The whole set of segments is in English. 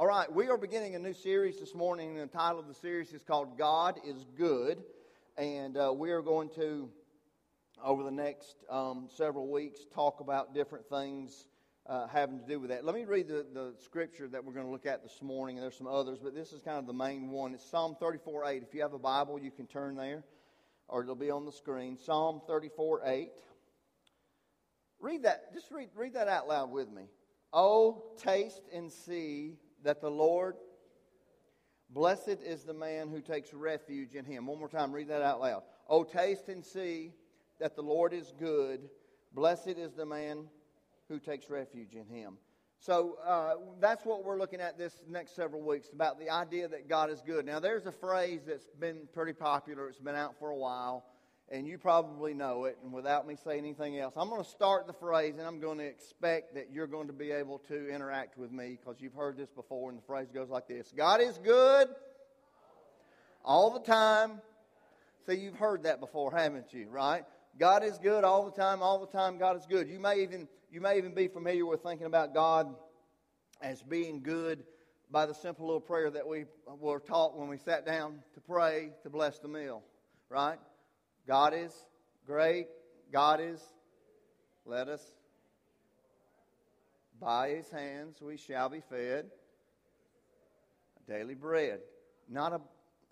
All right, we are beginning a new series this morning. The title of the series is called God is Good. And uh, we are going to, over the next um, several weeks, talk about different things uh, having to do with that. Let me read the, the scripture that we're going to look at this morning. And there's some others, but this is kind of the main one. It's Psalm 34 8. If you have a Bible, you can turn there, or it'll be on the screen. Psalm 34 8. Read that. Just read, read that out loud with me. Oh, taste and see that the Lord, blessed is the man who takes refuge in him. One more time, read that out loud. Oh, taste and see that the Lord is good. Blessed is the man who takes refuge in him. So uh, that's what we're looking at this next several weeks about the idea that God is good. Now, there's a phrase that's been pretty popular, it's been out for a while and you probably know it, and without me saying anything else, I'm going to start the phrase, and I'm going to expect that you're going to be able to interact with me because you've heard this before, and the phrase goes like this God is good all the time. See, you've heard that before, haven't you, right? God is good all the time, all the time, God is good. You may even, you may even be familiar with thinking about God as being good by the simple little prayer that we were taught when we sat down to pray to bless the meal, right? God is great. God is, let us, by his hands we shall be fed daily bread. Not a,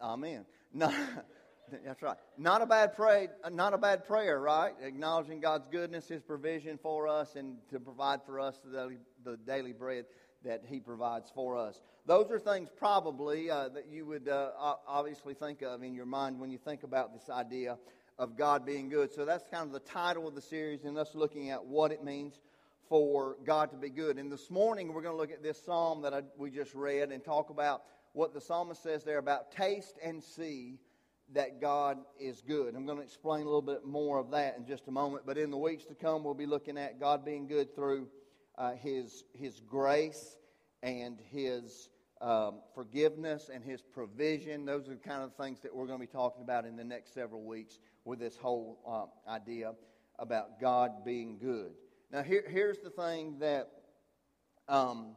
amen. Not, that's right. Not a bad pray, not a bad prayer, right? Acknowledging God's goodness, His provision for us, and to provide for us the daily, the daily bread that He provides for us. Those are things probably uh, that you would uh, obviously think of in your mind when you think about this idea of God being good. So that's kind of the title of the series, and us looking at what it means for God to be good. And this morning, we're going to look at this psalm that I, we just read and talk about what the psalmist says there about taste and see that God is good. I'm going to explain a little bit more of that in just a moment. But in the weeks to come, we'll be looking at God being good through uh, His His grace and His um, forgiveness and His provision. Those are the kind of things that we're going to be talking about in the next several weeks with this whole uh, idea about God being good. Now, here, here's the thing that um,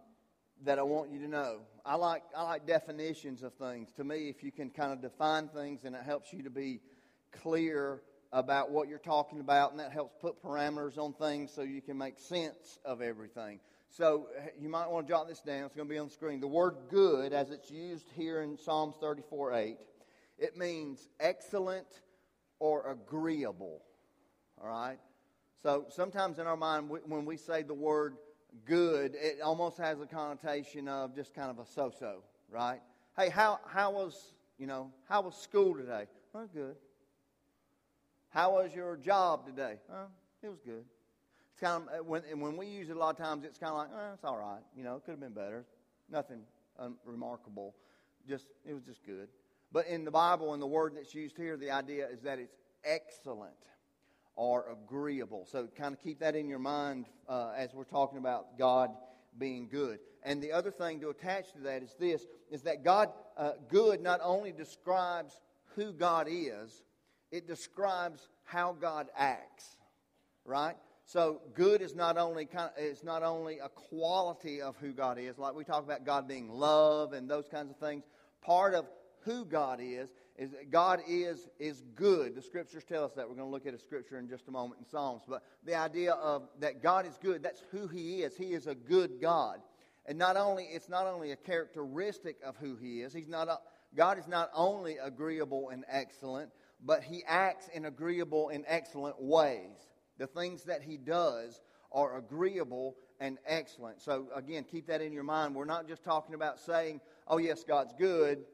that I want you to know. I like I like definitions of things. To me, if you can kind of define things, and it helps you to be clear about what you're talking about, and that helps put parameters on things so you can make sense of everything. So you might want to jot this down. It's going to be on the screen. The word good, as it's used here in Psalms 34 8, it means excellent or agreeable. All right? So sometimes in our mind, when we say the word good, it almost has a connotation of just kind of a so so, right? Hey, how, how was, you know, how was school today? Oh, good. How was your job today? Oh, it was good. It's kind of, uh, when, when we use it a lot of times, it's kind of like, oh, it's all right. You know, it could have been better. Nothing remarkable. Just, it was just good. But in the Bible and the word that's used here, the idea is that it's excellent or agreeable. So kind of keep that in your mind uh, as we're talking about God being good. And the other thing to attach to that is this: is that God uh, good not only describes who God is, it describes how God acts. Right? So good is not only kind of, is not only a quality of who God is, like we talk about God being love and those kinds of things. Part of who God is, is that God is, is good. The scriptures tell us that. We're going to look at a scripture in just a moment in Psalms. But the idea of that God is good, that's who He is. He is a good God. And not only, it's not only a characteristic of who He is, He's not a, God is not only agreeable and excellent, but He acts in agreeable and excellent ways. The things that He does are agreeable and excellent. So, again, keep that in your mind. We're not just talking about saying, oh, yes, God's good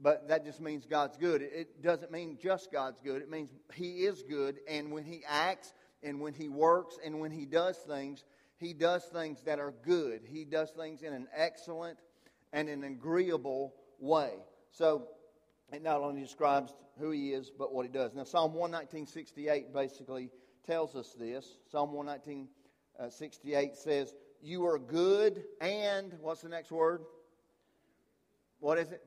but that just means God's good. It doesn't mean just God's good. It means He is good, and when He acts, and when He works, and when He does things, He does things that are good. He does things in an excellent and an agreeable way. So it not only describes who He is, but what He does. Now, Psalm 119.68 basically tells us this. Psalm 119.68 uh, says, You are good, and what's the next word? What is it?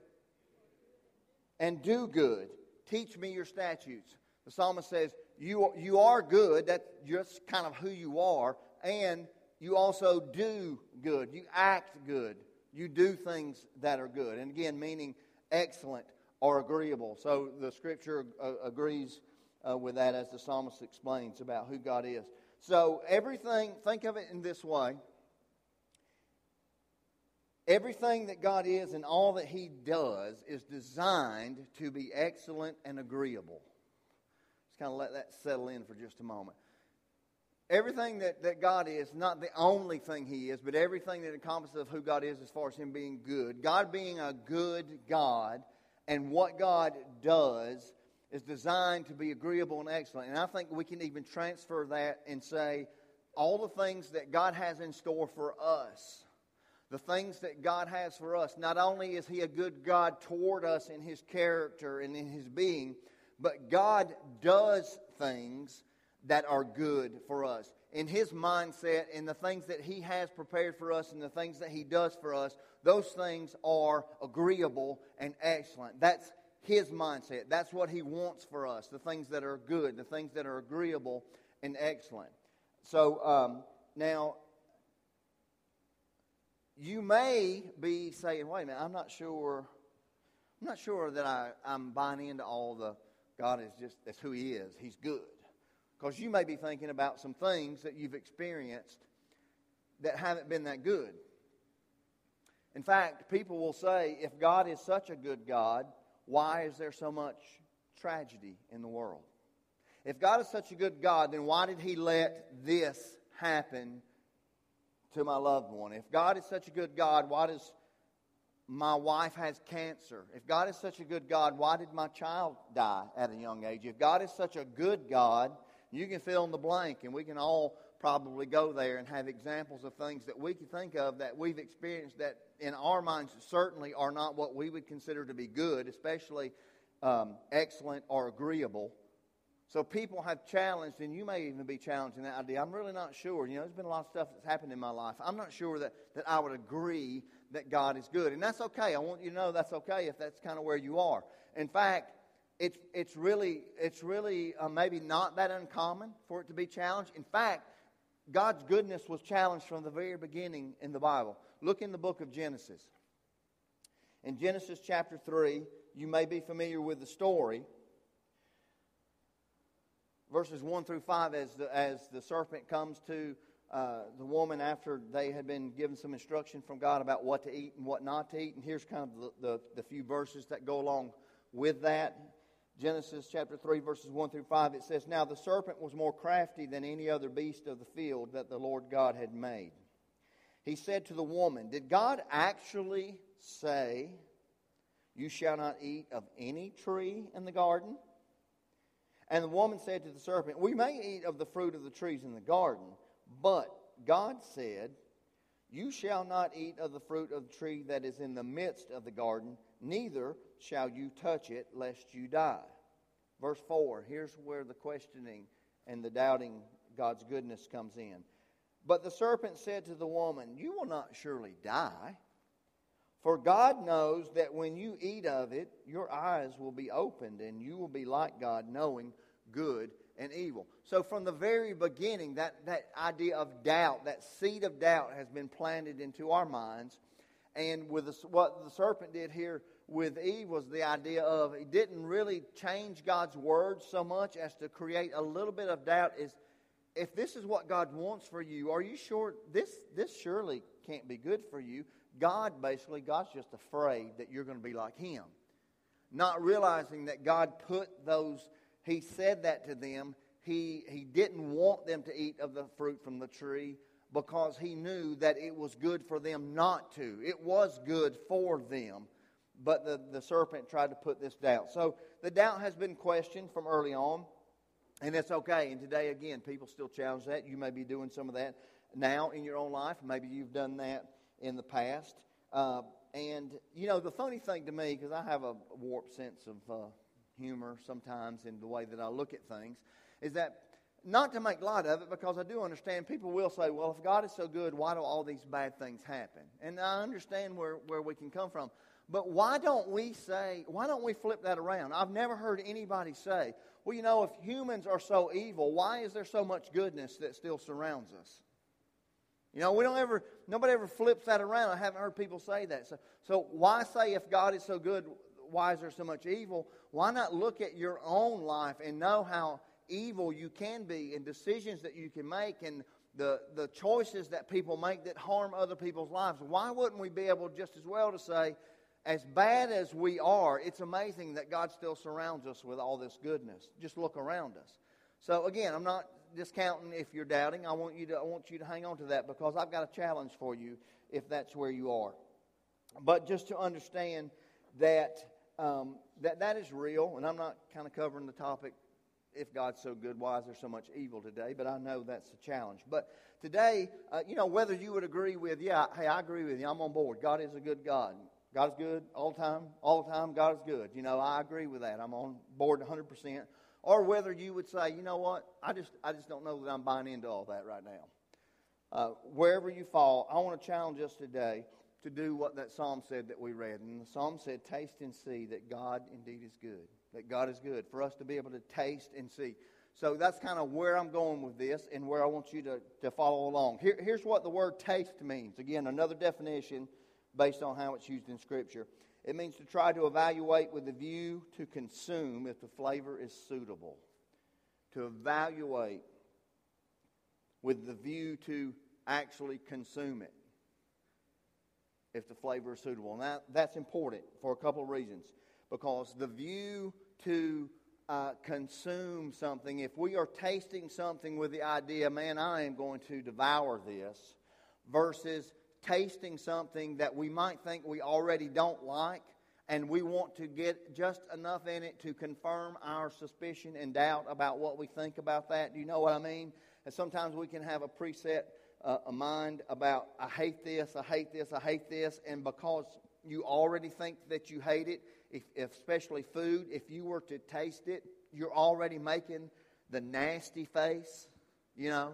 And do good. Teach me your statutes. The psalmist says, you, you are good. That's just kind of who you are. And you also do good. You act good. you do things that are good. And again, meaning excellent or agreeable. So the scripture uh, agrees uh, with that as the psalmist explains about who God is. So everything, think of it in this way. Everything that God is and all that He does is designed to be excellent and agreeable. Just kind of let that settle in for just a moment. Everything that, that God is, not the only thing He is, but everything that encompasses of who God is as far as Him being good. God being a good God and what God does is designed to be agreeable and excellent. And I think we can even transfer that and say all the things that God has in store for us, the things that God has for us. Not only is He a good God toward us in His character and in His being, but God does things that are good for us. In His mindset and the things that He has prepared for us and the things that He does for us, those things are agreeable and excellent. That's his mindset. That's what he wants for us the things that are good, the things that are agreeable and excellent. So um, now, you may be saying, wait a minute, I'm not sure. I'm not sure that I, I'm buying into all the God is just that's who He is. He's good. Because you may be thinking about some things that you've experienced that haven't been that good. In fact, people will say, if God is such a good God, why is there so much tragedy in the world? If God is such a good God, then why did He let this happen to my loved one? If God is such a good God, why does my wife has cancer? If God is such a good God, why did my child die at a young age? If God is such a good God, you can fill in the blank, and we can all probably go there and have examples of things that we can think of that we've experienced that in our minds certainly are not what we would consider to be good, especially um, excellent or agreeable. So people have challenged, and you may even be challenging that idea. I'm really not sure. You know, there's been a lot of stuff that's happened in my life. I'm not sure that, that I would agree that God is good. And that's okay. I want you to know that's okay if that's kind of where you are. In fact, it's, it's really, it's really uh, maybe not that uncommon for it to be challenged. In fact, God's goodness was challenged from the very beginning in the Bible. Look in the book of Genesis. In Genesis chapter 3, you may be familiar with the story. Verses 1 through 5, as the, as the serpent comes to uh, the woman after they had been given some instruction from God about what to eat and what not to eat. And here's kind of the, the, the few verses that go along with that. Genesis chapter 3, verses 1 through 5, it says, Now the serpent was more crafty than any other beast of the field that the Lord God had made. He said to the woman, Did God actually say, You shall not eat of any tree in the garden? And the woman said to the serpent, We may eat of the fruit of the trees in the garden, but God said, You shall not eat of the fruit of the tree that is in the midst of the garden, neither shall you touch it, lest you die. Verse 4, here's where the questioning and the doubting God's goodness comes in. But the serpent said to the woman, You will not surely die. For God knows that when you eat of it, your eyes will be opened, and you will be like God, knowing good and evil. So, from the very beginning, that, that idea of doubt, that seed of doubt, has been planted into our minds. And with the, what the serpent did here with Eve was the idea of he didn't really change God's word so much as to create a little bit of doubt. Is if this is what God wants for you, are you sure this this surely can't be good for you? God basically, God's just afraid that you're going to be like Him, not realizing that God put those. He said that to them. He he didn't want them to eat of the fruit from the tree because he knew that it was good for them not to. It was good for them but the, the serpent tried to put this doubt. So the doubt has been questioned from early on, and it's okay. And today, again, people still challenge that. You may be doing some of that now in your own life. Maybe you've done that in the past. Uh, and, you know, the funny thing to me, because I have a warped sense of uh, humor sometimes in the way that I look at things, is that not to make light of it, because I do understand people will say, well, if God is so good, why do all these bad things happen? And I understand where, where we can come from. But why don't we say, why don't we flip that around? I've never heard anybody say, well, you know, if humans are so evil, why is there so much goodness that still surrounds us? You know, we don't ever, nobody ever flips that around. I haven't heard people say that. So, so why say if God is so good, why is there so much evil? Why not look at your own life and know how evil you can be and decisions that you can make and the, the choices that people make that harm other people's lives? Why wouldn't we be able just as well to say, as bad as we are, it's amazing that God still surrounds us with all this goodness. Just look around us. So again, I'm not discounting if you're doubting. I want you to I want you to hang on to that because I've got a challenge for you if that's where you are. But just to understand that um, that that is real, and I'm not kind of covering the topic. If God's so good, why is there so much evil today? But I know that's a challenge. But today, uh, you know, whether you would agree with, yeah, hey, I agree with you. I'm on board. God is a good God. God is good all the time. All the time, God is good. You know, I agree with that. I'm on board 100% or whether you would say, you know what, I just, I just don't know that I'm buying into all that right now. Uh, wherever you fall, I want to challenge us today to do what that psalm said that we read. And the psalm said, Taste and see that God indeed is good. That God is good. For us to be able to taste and see. So that's kind of where I'm going with this and where I want you to, to follow along. Here, here's what the word taste means. Again, another definition based on how it's used in Scripture. It means to try to evaluate with a view to consume if the flavor is suitable. To evaluate with the view to actually consume it if the flavor is suitable. Now, that's important for a couple of reasons. Because the view to uh, consume something, if we are tasting something with the idea, man, I am going to devour this, versus tasting something that we might think we already don't like, and we want to get just enough in it to confirm our suspicion and doubt about what we think about that. Do you know what I mean? And sometimes we can have a preset uh, a mind about, I hate this, I hate this, I hate this, and because you already think that you hate it, if, especially food, if you were to taste it, you're already making the nasty face, you know,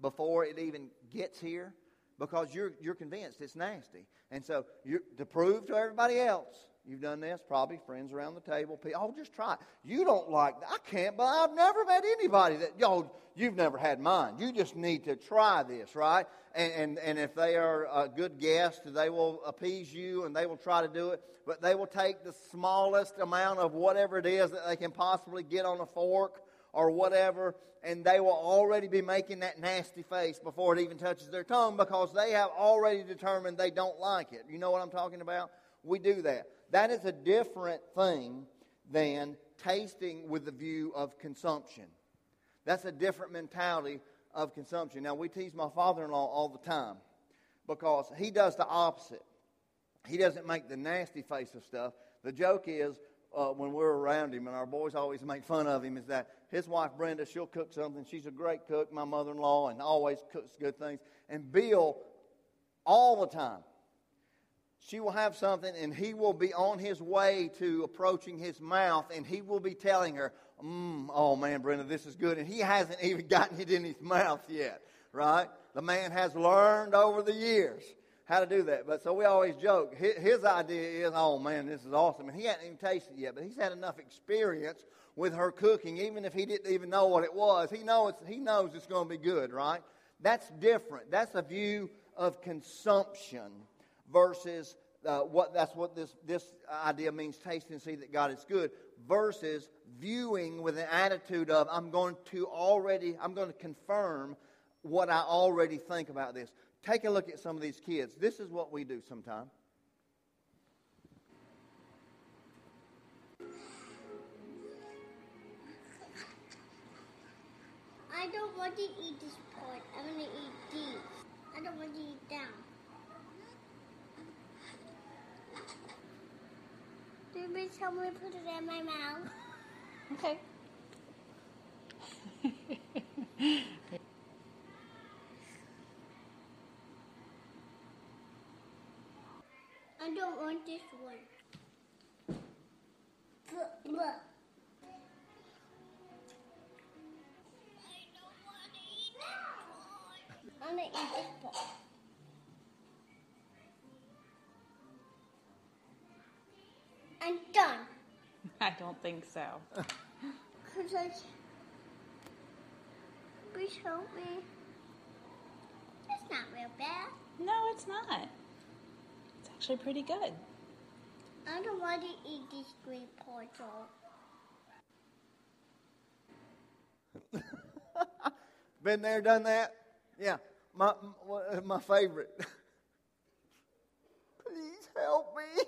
before it even gets here because you're, you're convinced it's nasty. And so to prove to everybody else, you've done this, probably friends around the table, people, oh, just try it. You don't like that. I can't, but I've never met anybody that, yo, you've never had mine. You just need to try this, right? And, and, and if they are a good guest, they will appease you and they will try to do it, but they will take the smallest amount of whatever it is that they can possibly get on a fork or whatever, and they will already be making that nasty face before it even touches their tongue because they have already determined they don't like it. You know what I'm talking about? We do that. That is a different thing than tasting with the view of consumption. That's a different mentality of consumption. Now, we tease my father in law all the time because he does the opposite. He doesn't make the nasty face of stuff. The joke is uh, when we're around him, and our boys always make fun of him, is that his wife Brenda, she'll cook something. She's a great cook, my mother in law, and always cooks good things. And Bill, all the time, she will have something, and he will be on his way to approaching his mouth, and he will be telling her, mm, Oh man, Brenda, this is good. And he hasn't even gotten it in his mouth yet, right? The man has learned over the years how to do that. But so we always joke. His, his, idea is, oh man, this is awesome. And he hadn't even tasted it yet, but he's had enough experience with her cooking, even if he didn't even know what it was. He knows, he knows it's going to be good, right? That's different. That's a view of consumption versus uh, what that's what this, this idea means taste and see that God is good versus viewing with an attitude of I'm going to already I'm going to confirm what I already think about this. Take a look at some of these kids. This is what we do sometimes. I don't want to eat this part. I want to eat these. I don't want to eat them. Do you please help me put it in my mouth? Okay. I don't want this one. Blah. I'm gonna eat this part. I'm done. I don't think so. Cause I, please help me. Just That's not real bad. No, it's not. It's actually pretty good. I don't want to eat this green portal. Been there, done that? Yeah. My, my, favorite. Please help me.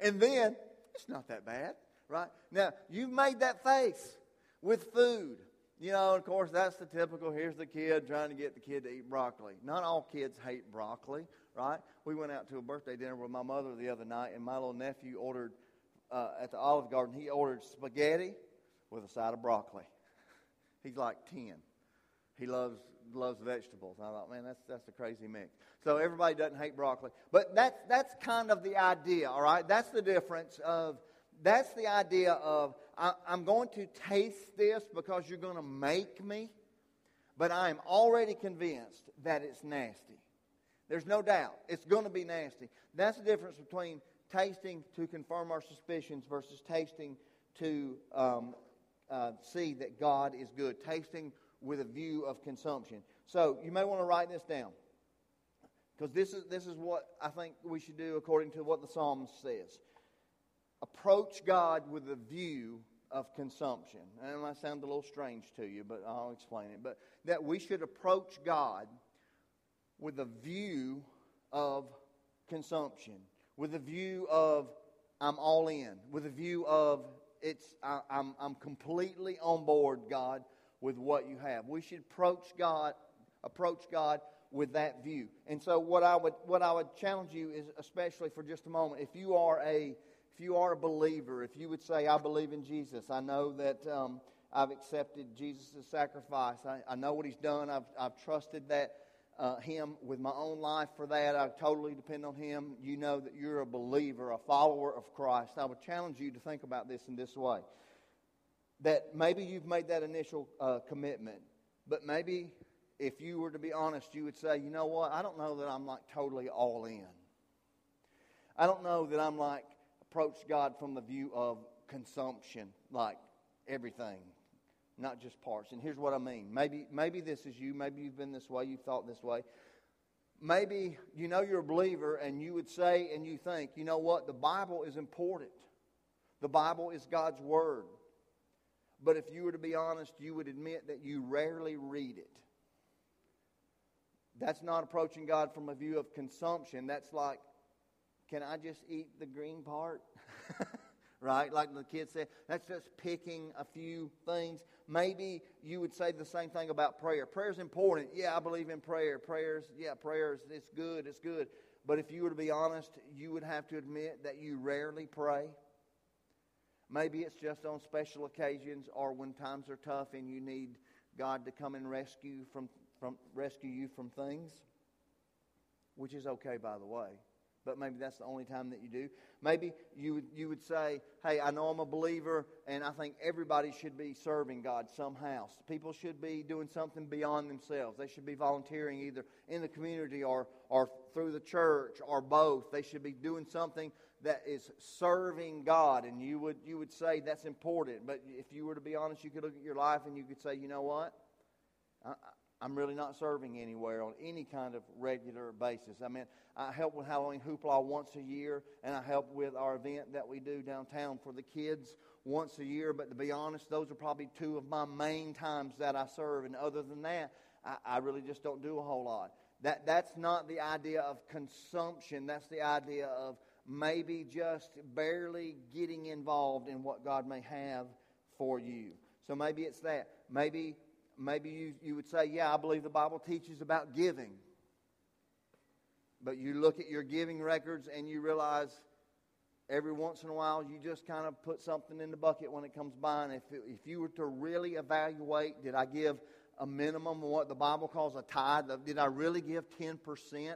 and then, it's not that bad, right? Now, you've made that face with food. You know, of course, that's the typical here's the kid trying to get the kid to eat broccoli. Not all kids hate broccoli, right? We went out to a birthday dinner with my mother the other night, and my little nephew ordered uh, at the Olive Garden, he ordered spaghetti with a side of broccoli. He's like 10. He loves loves vegetables. I thought, man, that's that's a crazy mix. So everybody doesn't hate broccoli, but that's that's kind of the idea. All right, that's the difference of that's the idea of I, I'm going to taste this because you're going to make me, but I am already convinced that it's nasty. There's no doubt it's going to be nasty. That's the difference between tasting to confirm our suspicions versus tasting to um, uh, see that God is good, tasting with a view of consumption. So you may want to write this down because this is, this is what I think we should do according to what the Psalms says. Approach God with a view of consumption. And it might sound a little strange to you, but I'll explain it. But that we should approach God with a view of consumption, with a view of I'm all in, with a view of it's I, I'm, I'm completely on board, God, with what you have. We should approach God, approach God with that view. And so, what I would what I would challenge you is, especially for just a moment, if you are a if you are a believer, if you would say, "I believe in Jesus," I know that um, I've accepted Jesus' sacrifice. I, I, know what He's done. I've I've trusted that uh, Him with my own life for that. I totally depend on Him. You know that you're a believer, a follower of Christ. I would challenge you to think about this in this way that maybe you've made that initial uh, commitment, but maybe if you were to be honest, you would say, you know what? I don't know that I'm like totally all in. I don't know that I'm like approach God from the view of consumption, like everything, not just parts. And here's what I mean. Maybe maybe this is you. Maybe you've been this way. You've thought this way. Maybe you know you're a believer, and you would say and you think, you know what? The Bible is important. The Bible is God's word. But if you were to be honest, you would admit that you rarely read it. That's not approaching God from a view of consumption. That's like, can I just eat the green part? right? Like the kids said, that's just picking a few things. Maybe you would say the same thing about prayer. Prayer's important. Yeah, I believe in prayer. Prayers, yeah, prayers, it's good, it's good. But if you were to be honest, you would have to admit that you rarely pray. Maybe it's just on special occasions or when times are tough and you need God to come and rescue from, from rescue you from things, which is okay by the way. But maybe that's the only time that you do. Maybe you would, you would say, Hey, I know I'm a believer, and I think everybody should be serving God somehow. People should be doing something beyond themselves. They should be volunteering either in the community or, or through the church or both. They should be doing something that is serving God, and you would you would say that's important. But if you were to be honest, you could look at your life and you could say, you know what, I, I'm really not serving anywhere on any kind of regular basis. I mean, I help with Halloween Hoopla once a year, and I help with our event that we do downtown for the kids once a year. But to be honest, those are probably two of my main times that I serve. And other than that, I, I really just don't do a whole lot. That, that's not the idea of consumption. That's the idea of maybe just barely getting involved in what God may have for you. So maybe it's that. Maybe, maybe you, you would say, Yeah, I believe the Bible teaches about giving. But you look at your giving records and you realize every once in a while you just kind of put something in the bucket when it comes by. And if, it, if you were to really evaluate, did I give a minimum of what the Bible calls a tithe? Did I really give 10%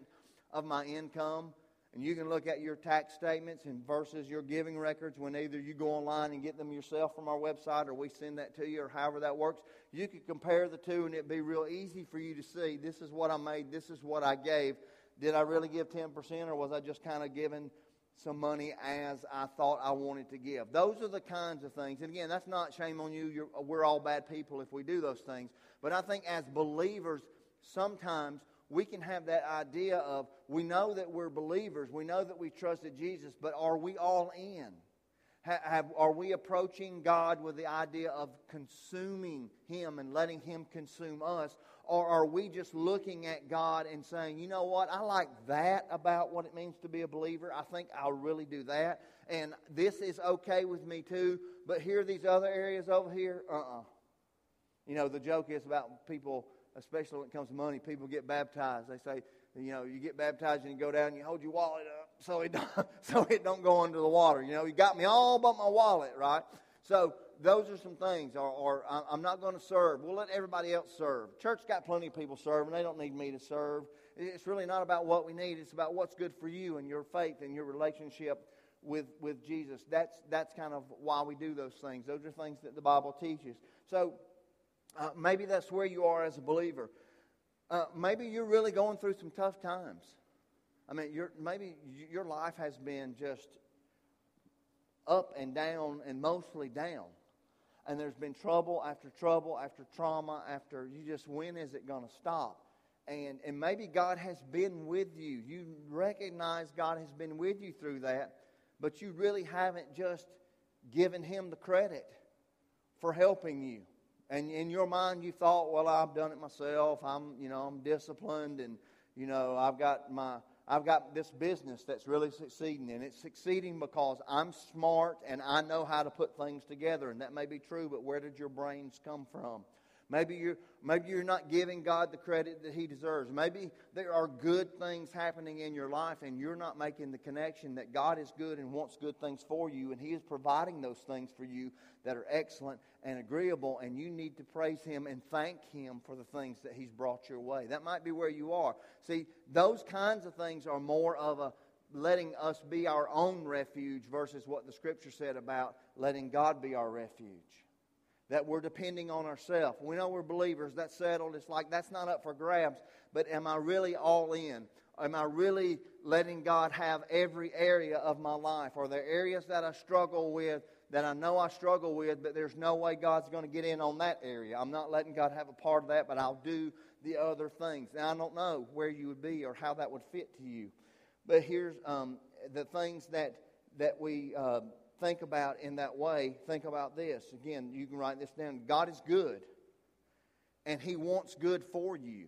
of my income? And you can look at your tax statements and versus your giving records when either you go online and get them yourself from our website or we send that to you or however that works. You could compare the two and it'd be real easy for you to see this is what I made, this is what I gave. Did I really give 10% or was I just kind of giving some money as I thought I wanted to give? Those are the kinds of things. And again, that's not shame on you. You're, we're all bad people if we do those things. But I think as believers, sometimes we can have that idea of we know that we're believers, we know that we trusted Jesus, but are we all in? Have, are we approaching God with the idea of consuming Him and letting Him consume us? Or are we just looking at God and saying, you know what, I like that about what it means to be a believer. I think I'll really do that. And this is okay with me too. But here are these other areas over here. Uh uh-uh. uh You know, the joke is about people, especially when it comes to money, people get baptized. They say, you know, you get baptized and you go down and you hold your wallet up so it don't, so it don't go under the water. You know, you got me all but my wallet, right? So those are some things. Or, or I'm not going to serve. We'll let everybody else serve. Church got plenty of people serving. They don't need me to serve. It's really not about what we need. It's about what's good for you and your faith and your relationship with, with Jesus. That's, that's kind of why we do those things. Those are things that the Bible teaches. So uh, maybe that's where you are as a believer. Uh, maybe you're really going through some tough times. I mean, maybe your life has been just up and down and mostly down. And there's been trouble after trouble after trauma after you just, when is it going to stop? And, and maybe God has been with you. You recognize God has been with you through that, but you really haven't just given Him the credit for helping you. And in your mind, you thought, well, I've done it myself. I'm, you know, I'm disciplined and, you know, I've got my I've got this business that's really succeeding, and it's succeeding because I'm smart and I know how to put things together. And that may be true, but where did your brains come from? Maybe you're, maybe you're not giving God the credit that He deserves. Maybe there are good things happening in your life and you're not making the connection that God is good and wants good things for you, and He is providing those things for you that are excellent and agreeable, and you need to praise Him and thank Him for the things that He's brought your way. That might be where you are. See, those kinds of things are more of a letting us be our own refuge versus what the Scripture said about letting God be our refuge that we're depending on ourselves. We know we're believers. That's settled. It's like that's not up for grabs. But am I really all in? Am I really letting God have every area of my life? Are there areas that I struggle with that I know I struggle with, but there's no way God's going to get in on that area? I'm not letting God have a part of that, but I'll do the other things. Now, I don't know where you would be or how that would fit to you. But here's um, the things that, that we. Uh, think about in that way, think about this. Again, you can write this down. God is good, and He wants good for you.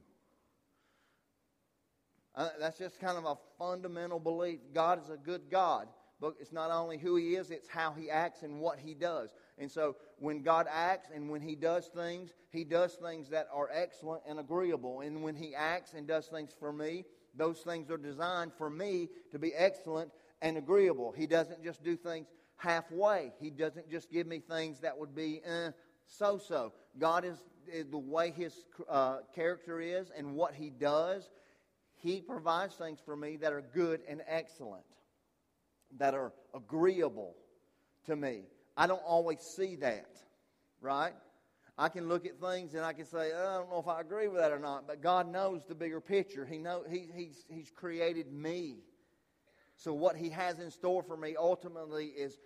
Uh, that's just kind of a fundamental belief. God is a good God, but it's not only who He is, it's how He acts and what He does. And so when God acts and when He does things, He does things that are excellent and agreeable. And when He acts and does things for me, those things are designed for me to be excellent and agreeable. He doesn't just do things halfway. He doesn't just give me things that would be uh, so so. God is, is, the way His uh, character is and what He does. He provides things for me that are good and excellent, that are agreeable to me. I don't always see that, right? I can look at things and I can say, oh, I don't know if I agree with that or not, but God knows the bigger picture. He know, he, he's, he's created me. So, what He has in store for me ultimately is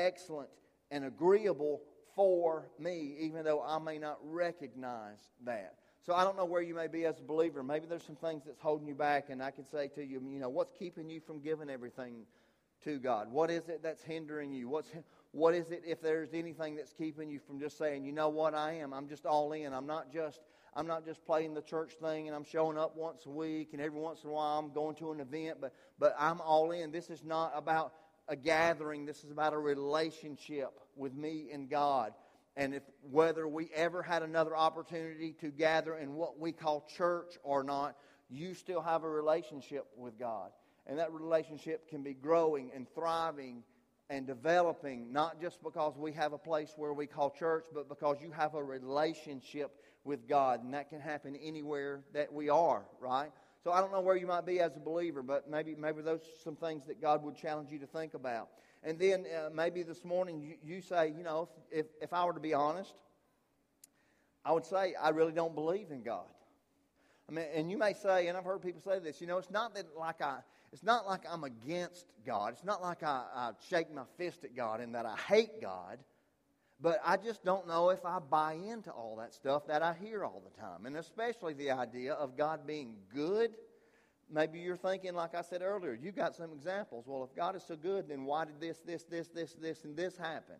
excellent and agreeable for me, even though I may not recognize that. So I don't know where you may be as a believer. Maybe there's some things that's holding you back, and I can say to you, you know, what's keeping you from giving everything to God? What is it that's hindering you? What's what is it if there's anything that's keeping you from just saying, you know what I am? I'm just all in. I'm not just I'm not just playing the church thing and I'm showing up once a week and every once in a while I'm going to an event, but but I'm all in. This is not about a gathering. This is about a relationship with me and God. And if whether we ever had another opportunity to gather in what we call church or not, you still have a relationship with God. And that relationship can be growing and thriving and developing, not just because we have a place where we call church, but because you have a relationship with God. And that can happen anywhere that we are, right? So I don't know where you might be as a believer, but maybe maybe those are some things that God would challenge you to think about. And then uh, maybe this morning you, you, say, you know, if, if I were to be honest, I would say I really don't believe in God. I mean, and you may say, and I've heard people say this, you know, it's not that like I, it's not like I'm against God. It's not like I, I shake my fist at God and that I hate God. But I just don't know if I buy into all that stuff that I hear all the time, and especially the idea of God being good. Maybe you're thinking, like I said earlier, you've got some examples. Well, if God is so good, then why did this, this, this, this, this, and this happen?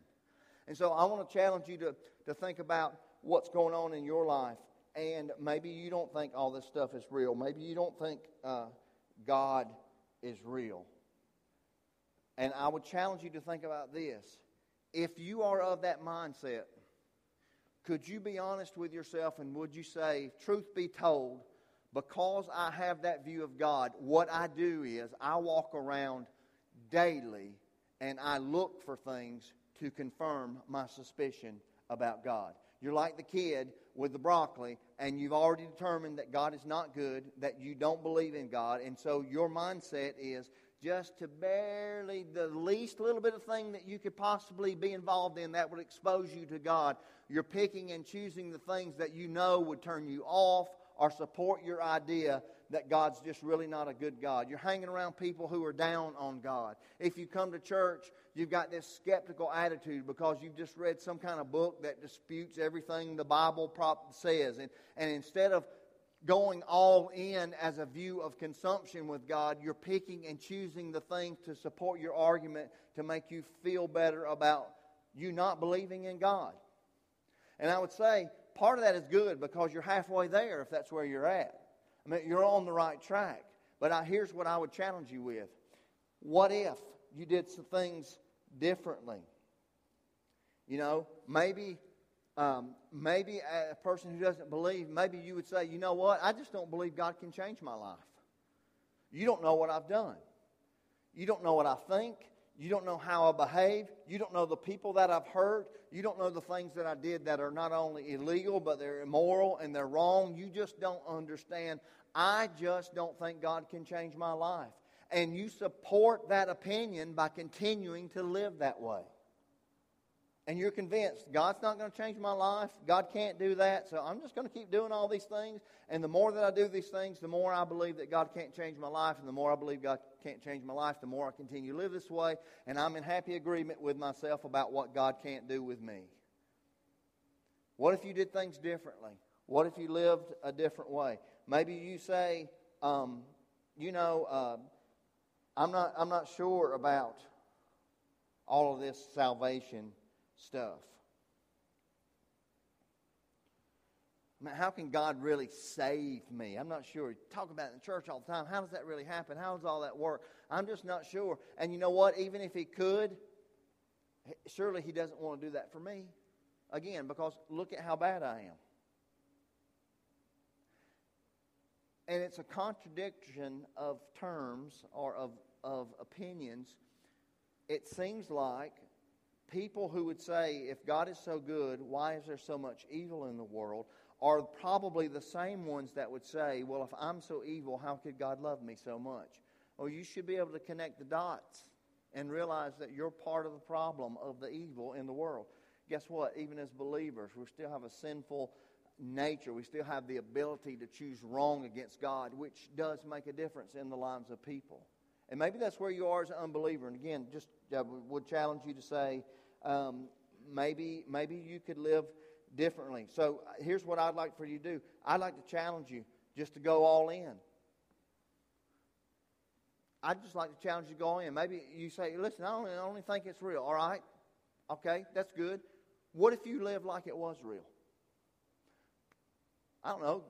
And so I want to challenge you to, to think about what's going on in your life. And maybe you don't think all this stuff is real. Maybe you don't think uh, God is real. And I would challenge you to think about this. If you are of that mindset, could you be honest with yourself and would you say, truth be told, because I have that view of God, what I do is I walk around daily and I look for things to confirm my suspicion about God. You're like the kid with the broccoli, and you've already determined that God is not good, that you don't believe in God, and so your mindset is just to barely the least little bit of thing that you could possibly be involved in that would expose you to God. You're picking and choosing the things that you know would turn you off or support your idea that God's just really not a good God. You're hanging around people who are down on God. If you come to church, you've got this skeptical attitude because you've just read some kind of book that disputes everything the Bible prop says. And, and instead of going all in as a view of consumption with God, you're picking and choosing the things to support your argument to make you feel better about you not believing in God. And I would say part of that is good because you're halfway there if that's where you're at. I mean, you're on the right track. But I, here's what I would challenge you with. What if you did some things differently? You know, maybe um, maybe a person who doesn't believe, maybe you would say, you know what? I just don't believe God can change my life. You don't know what I've done. You don't know what I think. You don't know how I behave. You don't know the people that I've hurt. You don't know the things that I did that are not only illegal, but they're immoral and they're wrong. You just don't understand. I just don't think God can change my life. And you support that opinion by continuing to live that way and you're convinced God's not going to change my life, God can't do that, so I'm just going to keep doing all these things. And the more that I do these things, the more I believe that God can't change my life, and the more I believe God can't change my life, the more I continue to live this way, and I'm in happy agreement with myself about what God can't do with me. What if you did things differently? What if you lived a different way? Maybe you say, um, you know, uh, I'm not, I'm not sure about all of this salvation stuff. I mean, how can God really save me? I'm not sure. We talk about it in the church all the time. How does that really happen? How does all that work? I'm just not sure. And you know what? Even if He could, surely He doesn't want to do that for me. Again, because look at how bad I am. And it's a contradiction of terms or of, of opinions. It seems like people who would say, if God is so good, why is there so much evil in the world? Are probably the same ones that would say, well, if I'm so evil, how could God love me so much? Well, you should be able to connect the dots and realize that you're part of the problem of the evil in the world. Guess what? Even as believers, we still have a sinful nature. We still have the ability to choose wrong against God, which does make a difference in the lives of people. And maybe that's where you are as an unbeliever. And again, just would challenge you to say, um, maybe maybe you could live differently. So uh, here's what I'd like for you to do. I'd like to challenge you just to go all in. I'd just like to challenge you to go in. Maybe you say, listen, I only, I only think it's real. All right. Okay, that's good. What if you live like it was real? I don't know.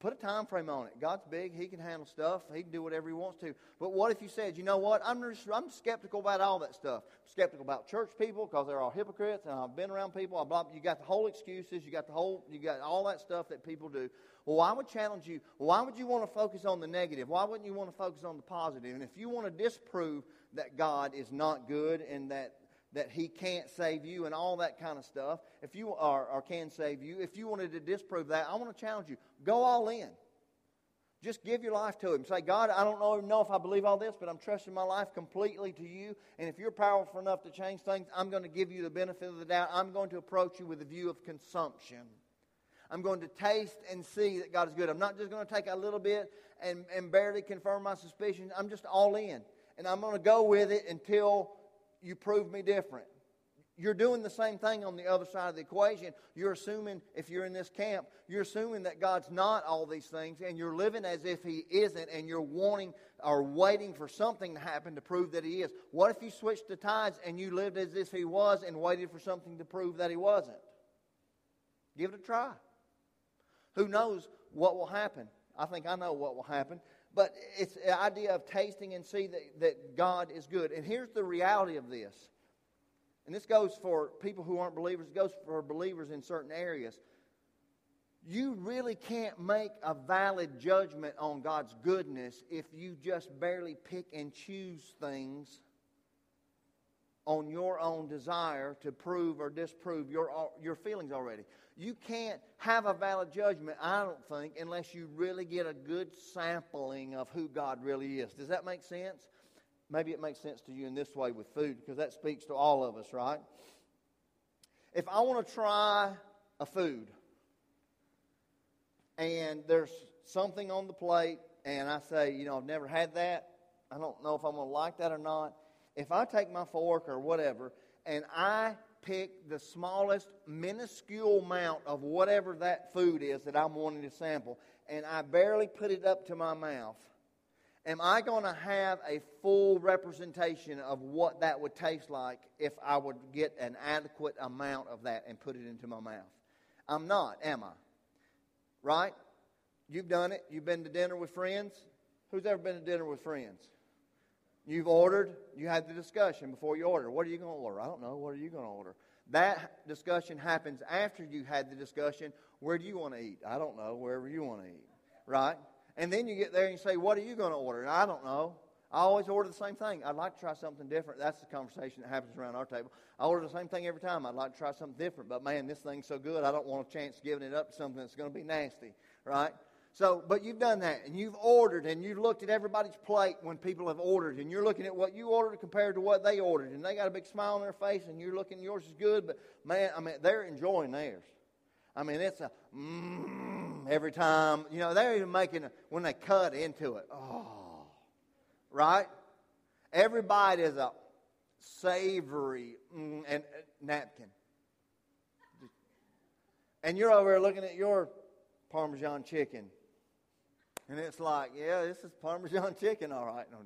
Put a time frame on it. God's big. He can handle stuff. He can do whatever he wants to. But what if you said, you know what? I'm, just, I'm skeptical about all that stuff. I'm skeptical about church people because they're all hypocrites and I've been around people. I blah, you got the whole excuses. You got the whole, you got all that stuff that people do. Well, I would challenge you. Why would you want to focus on the negative? Why wouldn't you want to focus on the positive? And if you want to disprove that God is not good and that that he can't save you and all that kind of stuff, if you are or can save you, if you wanted to disprove that, I want to challenge you. Go all in. Just give your life to him. Say, God, I don't know, know if I believe all this, but I'm trusting my life completely to you. And if you're powerful enough to change things, I'm going to give you the benefit of the doubt. I'm going to approach you with a view of consumption. I'm going to taste and see that God is good. I'm not just going to take a little bit and, and barely confirm my suspicions. I'm just all in. And I'm going to go with it until you prove me different. you're doing the same thing on the other side of the equation. You're assuming, if you're in this camp, you're assuming that God's not all these things, and you're living as if He isn't, and you're wanting or waiting for something to happen to prove that He is. What if you switched the tides and you lived as if He was and waited for something to prove that He wasn't? Give it a try. Who knows what will happen? I think I know what will happen. But it's the idea of tasting and see that, that God is good. And here's the reality of this and this goes for people who aren't believers, it goes for believers in certain areas. You really can't make a valid judgment on God's goodness if you just barely pick and choose things on your own desire to prove or disprove your, your feelings already. You can't have a valid judgment, I don't think, unless you really get a good sampling of who God really is. Does that make sense? maybe it makes sense to you in this way with food because that speaks to all of us, right? If I want to try a food and there's something on the plate and I say, you know, I've never had that, I don't know if I'm going to like that or not. If I take my fork or whatever and I pick the smallest minuscule amount of whatever that food is that I'm wanting to sample and I barely put it up to my mouth, am I going to have a full representation of what that would taste like if I would get an adequate amount of that and put it into my mouth? I'm not, am I? Right? You've done it. You've been to dinner with friends. Who's ever been to dinner with friends? You've ordered. You had the discussion before you order. What are you going to order? I don't know. What are you going to order? That discussion happens after you had the discussion. Where do you want to eat? I don't know. Wherever you want to eat. Right? And then you get there and you say, What are you going to order? And I don't know. I always order the same thing. I'd like to try something different. That's the conversation that happens around our table. I order the same thing every time. I'd like to try something different. But man, this thing's so good, I don't want a chance giving it up to something that's going to be nasty, right? So, but you've done that, and you've ordered, and you've looked at everybody's plate when people have ordered, and you're looking at what you ordered compared to what they ordered, and they got a big smile on their face, and you're looking, yours is good, but man, I mean, they're enjoying theirs. I mean, it's a mmm every time. You know, they're even making a, when they cut into it. Oh, right? Every bite is a savory mm, and uh, napkin. And you're over there looking at your Parmesan chicken. And it's like, yeah, this is Parmesan chicken, all right. No,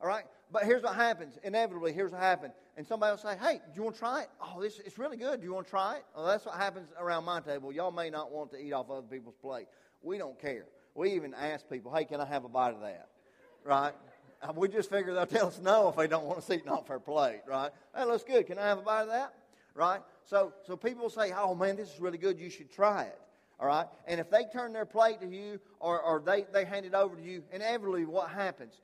all right? But here's what happens. Inevitably, here's what happens. And somebody will say, hey, do you want to try it? Oh, this it's really good. Do you want to try it? Well, that's what happens around my table. Y'all may not want to eat off other people's plate. We don't care. We even ask people, hey, can I have a bite of that? Right? Uh, we just figure they'll tell us no if they don't want to eat off our plate, right? That looks good. Can I have a bite of that? Right? So, so people say, oh, man, this is really good. You should try it. All right? And if they turn their plate to you or, or they, they hand it over to you, inevitably what happens?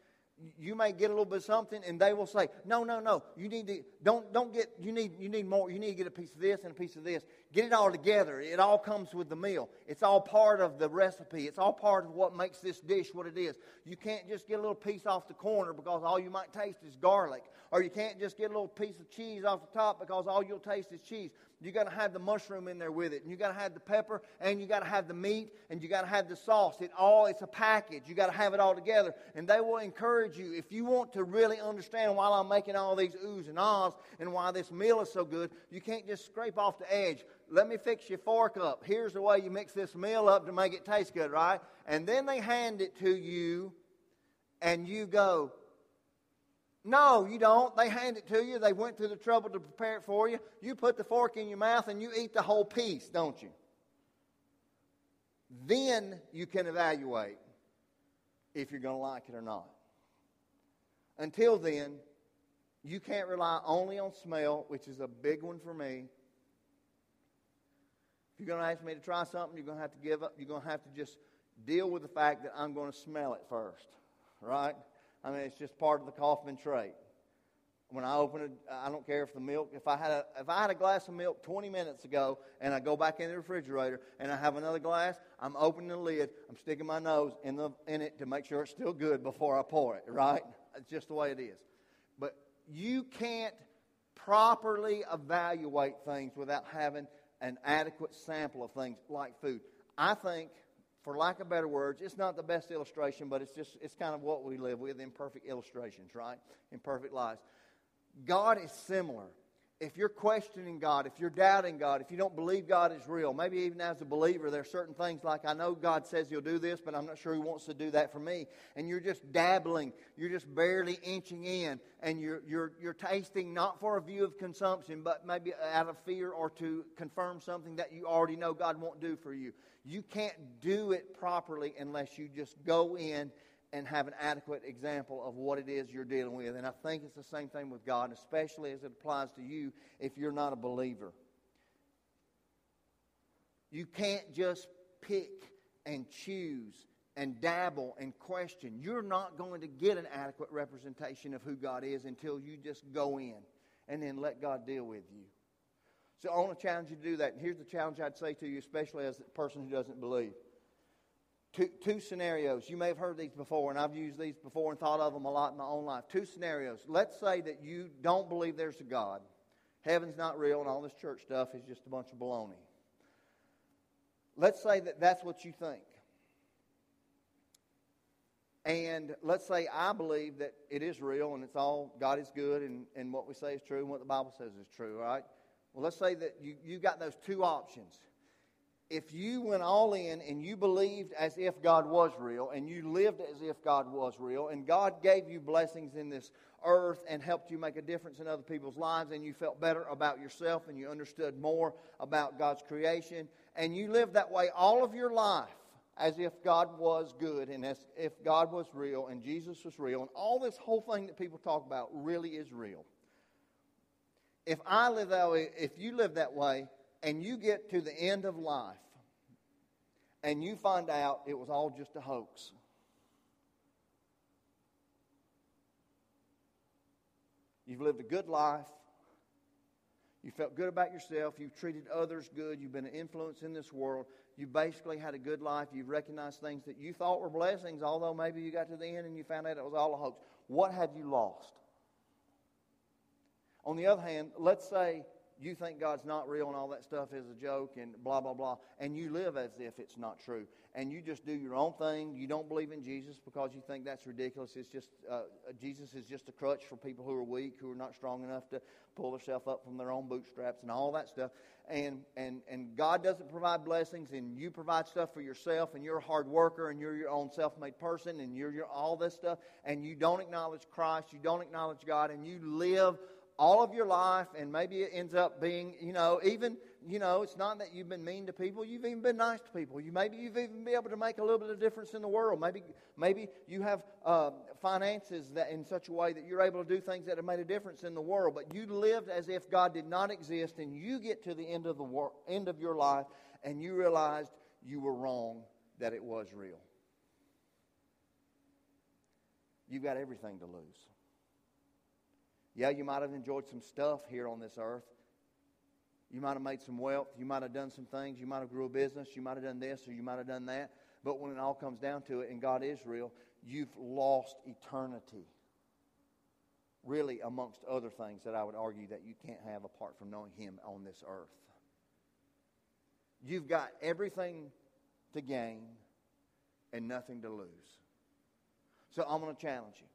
you may get a little bit of something and they will say no no no you need to don't don't get you need you need more you need to get a piece of this and a piece of this. Get it all together. It all comes with the meal. It's all part of the recipe. It's all part of what makes this dish what it is. You can't just get a little piece off the corner because all you might taste is garlic or you can't just get a little piece of cheese off the top because all you'll taste is cheese you got to have the mushroom in there with it, and you got to have the pepper, and you got to have the meat, and you got to have the sauce. It all it's a package. You got to have it all together, and they will encourage you if you want to really understand why I'm making all these oohs and ahs and why this meal is so good. You can't just scrape off the edge. Let me fix your fork up. Here's the way you mix this meal up to make it taste good, right? And then they hand it to you, and you go, no, you don't. They hand it to you. They went through the trouble to prepare it for you. You put the fork in your mouth and you eat the whole piece, don't you? Then you can evaluate if you're going to like it or not. Until then, you can't rely only on smell, which is a big one for me. If you're going to ask me to try something, you're going to have to give up. You're going to have to just deal with the fact that I'm going to smell it first, right? I mean, it's just part of the Kaufman trait. When I open it, I don't care if the milk. If I had a if I had a glass of milk 20 minutes ago, and I go back in the refrigerator and I have another glass, I'm opening the lid. I'm sticking my nose in the in it to make sure it's still good before I pour it. Right? It's just the way it is. But you can't properly evaluate things without having an adequate sample of things like food. I think for lack of better words, it's not the best illustration, but it's just it's kind of what we live with imperfect illustrations, right? Imperfect lives. God is similar. If you're questioning God, if you're doubting God, if you don't believe God is real, maybe even as a believer, there are certain things like, I know God says He'll do this, but I'm not sure He wants to do that for me. And you're just dabbling, you're just barely inching in, and you're, you're, you're tasting not for a view of consumption, but maybe out of fear or to confirm something that you already know God won't do for you. You can't do it properly unless you just go in and have an adequate example of what it is you're dealing with. And I think it's the same thing with God, especially as it applies to you if you're not a believer. You can't just pick and choose and dabble and question. You're not going to get an adequate representation of who God is until you just go in and then let God deal with you. So I want to challenge you to do that. And here's the challenge I'd say to you, especially as a person who doesn't believe. Two, two scenarios. You may have heard these before, and I've used these before and thought of them a lot in my own life. Two scenarios. Let's say that you don't believe there's a God. Heaven's not real, and all this church stuff is just a bunch of baloney. Let's say that that's what you think. And let's say I believe that it is real and it's all, God is good and, and what we say is true and what the Bible says is true, right? Well, let's say that you, you got those two options if you went all in and you believed as if God was real and you lived as if God was real and God gave you blessings in this earth and helped you make a difference in other people's lives and you felt better about yourself and you understood more about God's creation and you lived that way all of your life as if God was good and as if God was real and Jesus was real and all this whole thing that people talk about really is real. If I live that way, if you live that way, and you get to the end of life and you find out it was all just a hoax. You've lived a good life. You felt good about yourself. You've treated others good. You've been an influence in this world. You basically had a good life. You've recognized things that you thought were blessings, although maybe you got to the end and you found out it was all a hoax. What have you lost? On the other hand, let's say you think God's not real and all that stuff is a joke and blah, blah, blah, and you live as if it's not true. And you just do your own thing. You don't believe in Jesus because you think that's ridiculous. It's just, uh, Jesus is just a crutch for people who are weak, who are not strong enough to pull themselves up from their own bootstraps and all that stuff. And, and, and God doesn't provide blessings, and you provide stuff for yourself, and you're a hard worker, and you're your own self made person, and you're your, all this stuff, and you don't acknowledge Christ, you don't acknowledge God, and you live all of your life, and maybe it ends up being, you know, even, you know, it's not that you've been mean to people, you've even been nice to people. You maybe you've even been able to make a little bit of difference in the world. Maybe, maybe you have uh, finances that in such a way that you're able to do things that have made a difference in the world. But you lived as if God did not exist, and you get to the end of the wor- end of your life, and you realized you were wrong that it was real. You've got everything to lose. Yeah, you might have enjoyed some stuff here on this earth. You might have made some wealth. You might have done some things. You might have grew a business. You might have done this or you might have done that. But when it all comes down to it and God is real, you've lost eternity. Really, amongst other things that I would argue that you can't have apart from knowing Him on this earth. You've got everything to gain and nothing to lose. So I'm going to challenge you.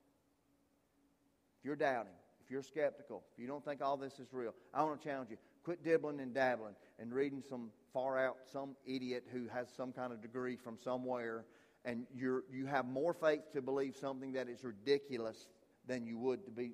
If you're doubting, you're skeptical, if you don't think all this is real, I want to challenge you. Quit dibbling and dabbling and reading some far out, some idiot who has some kind of degree from somewhere, and you're, you have more faith to believe something that is ridiculous than you would to be,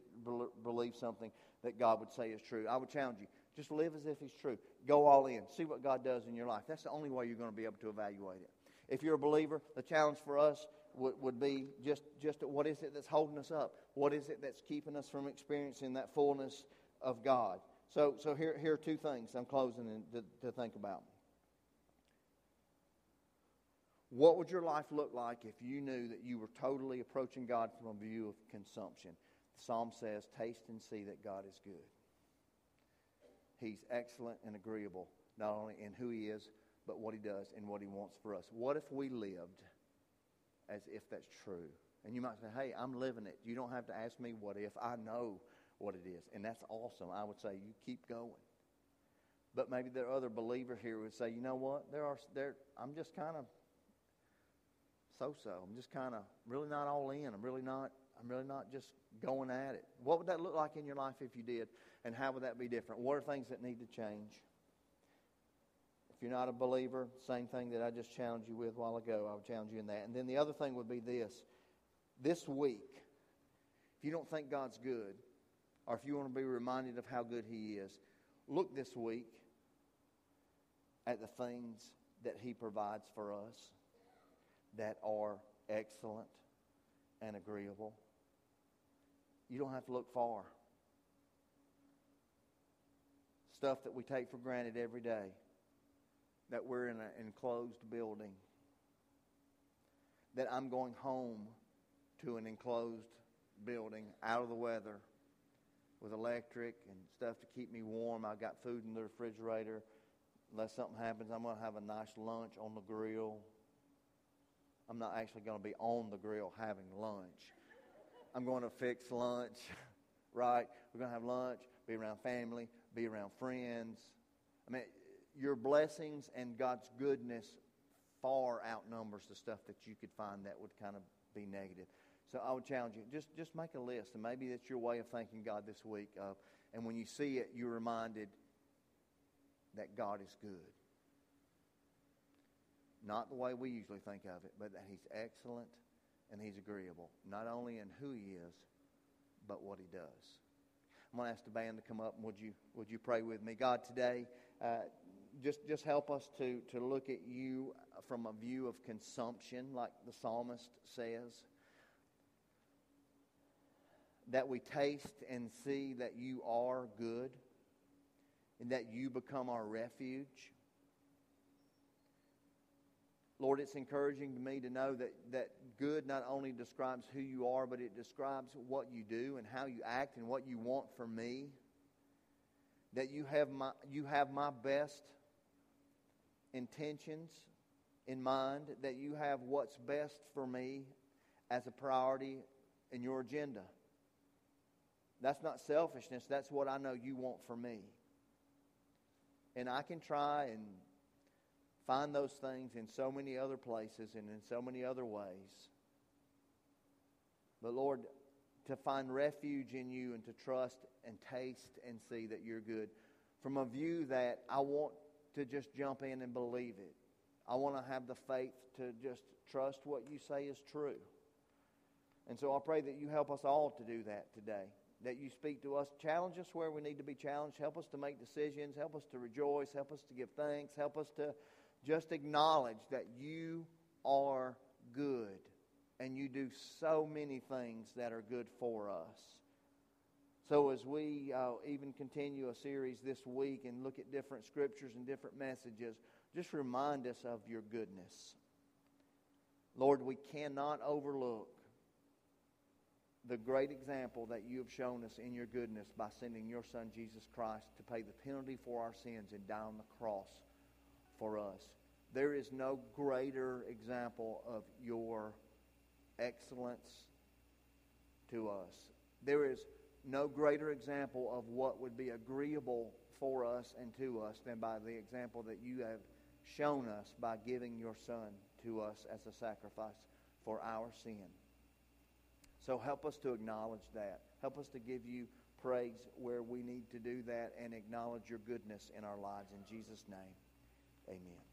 believe something that God would say is true. I would challenge you. Just live as if He's true. Go all in. See what God does in your life. That's the only way you're going to be able to evaluate it. If you're a believer, the challenge for us would, would be just, just what is it that's holding us up? What is it that's keeping us from experiencing that fullness of God? So, so here, here are two things I'm closing to, to think about. What would your life look like if you knew that you were totally approaching God from a view of consumption? The psalm says, Taste and see that God is good. He's excellent and agreeable, not only in who He is, but what He does and what He wants for us. What if we lived as if that's true. And you might say, hey, I'm living it. You don't have to ask me what if. I know what it is. And that's awesome. I would say you keep going. But maybe there are other believers here who would say, you know what? There are there I'm just kind of so so. I'm just kind of really not all in. I'm really not I'm really not just going at it. What would that look like in your life if you did? And how would that be different? What are things that need to change? If you're not a believer, same thing that I just challenged you with a while ago, I would challenge you in that. And then the other thing would be this this week, if you don't think God's good, or if you want to be reminded of how good He is, look this week at the things that He provides for us that are excellent and agreeable. You don't have to look far. Stuff that we take for granted every day, that we're in an enclosed building, that I'm going home to an enclosed building out of the weather with electric and stuff to keep me warm. I've got food in the refrigerator. Unless something happens, I'm going to have a nice lunch on the grill. I'm not actually going to be on the grill having lunch. I'm going to fix lunch, right? We're going to have lunch, be around family, be around friends. I mean, your blessings and God's goodness far outnumbers the stuff that you could find that would kind of be negative. So I would challenge you just just make a list, and maybe that's your way of thanking God this week. Uh, and when you see it, you're reminded that God is good. Not the way we usually think of it, but that He's excellent and He's agreeable, not only in who He is, but what He does. I'm going to ask the band to come up, and would you would you pray with me, God, today? Uh, just just help us to to look at you from a view of consumption, like the psalmist says. That we taste and see that you are good, and that you become our refuge. Lord, it's encouraging to me to know that, that good not only describes who you are, but it describes what you do and how you act and what you want from me. That you have my, you have my best intentions in mind, that you have what's best for me as a priority in your agenda. That's not selfishness, that's what I know you want for me. And I can try and find those things in so many other places and in so many other ways. But Lord, to find refuge in you and to trust and taste and see that you're good from a view that I want to just jump in and believe it. I want to have the faith to just trust what you say is true. And so I pray that you help us all to do that today. That you speak to us, challenge us where we need to be challenged, help us to make decisions, help us to rejoice, help us to give thanks, help us to just acknowledge that you are good and you do so many things that are good for us. So, as we uh, even continue a series this week and look at different scriptures and different messages, just remind us of your goodness. Lord, we cannot overlook the great example that you have shown us in your goodness by sending your Son, Jesus Christ, to pay the penalty for our sins and die on the cross for us. There is no greater example of your excellence to us. There is no greater example of what would be agreeable for us and to us than by the example that you have shown us by giving your Son to us as a sacrifice for our sin. So help us to acknowledge that. Help us to give you praise where we need to do that and acknowledge your goodness in our lives. In Jesus' name, amen.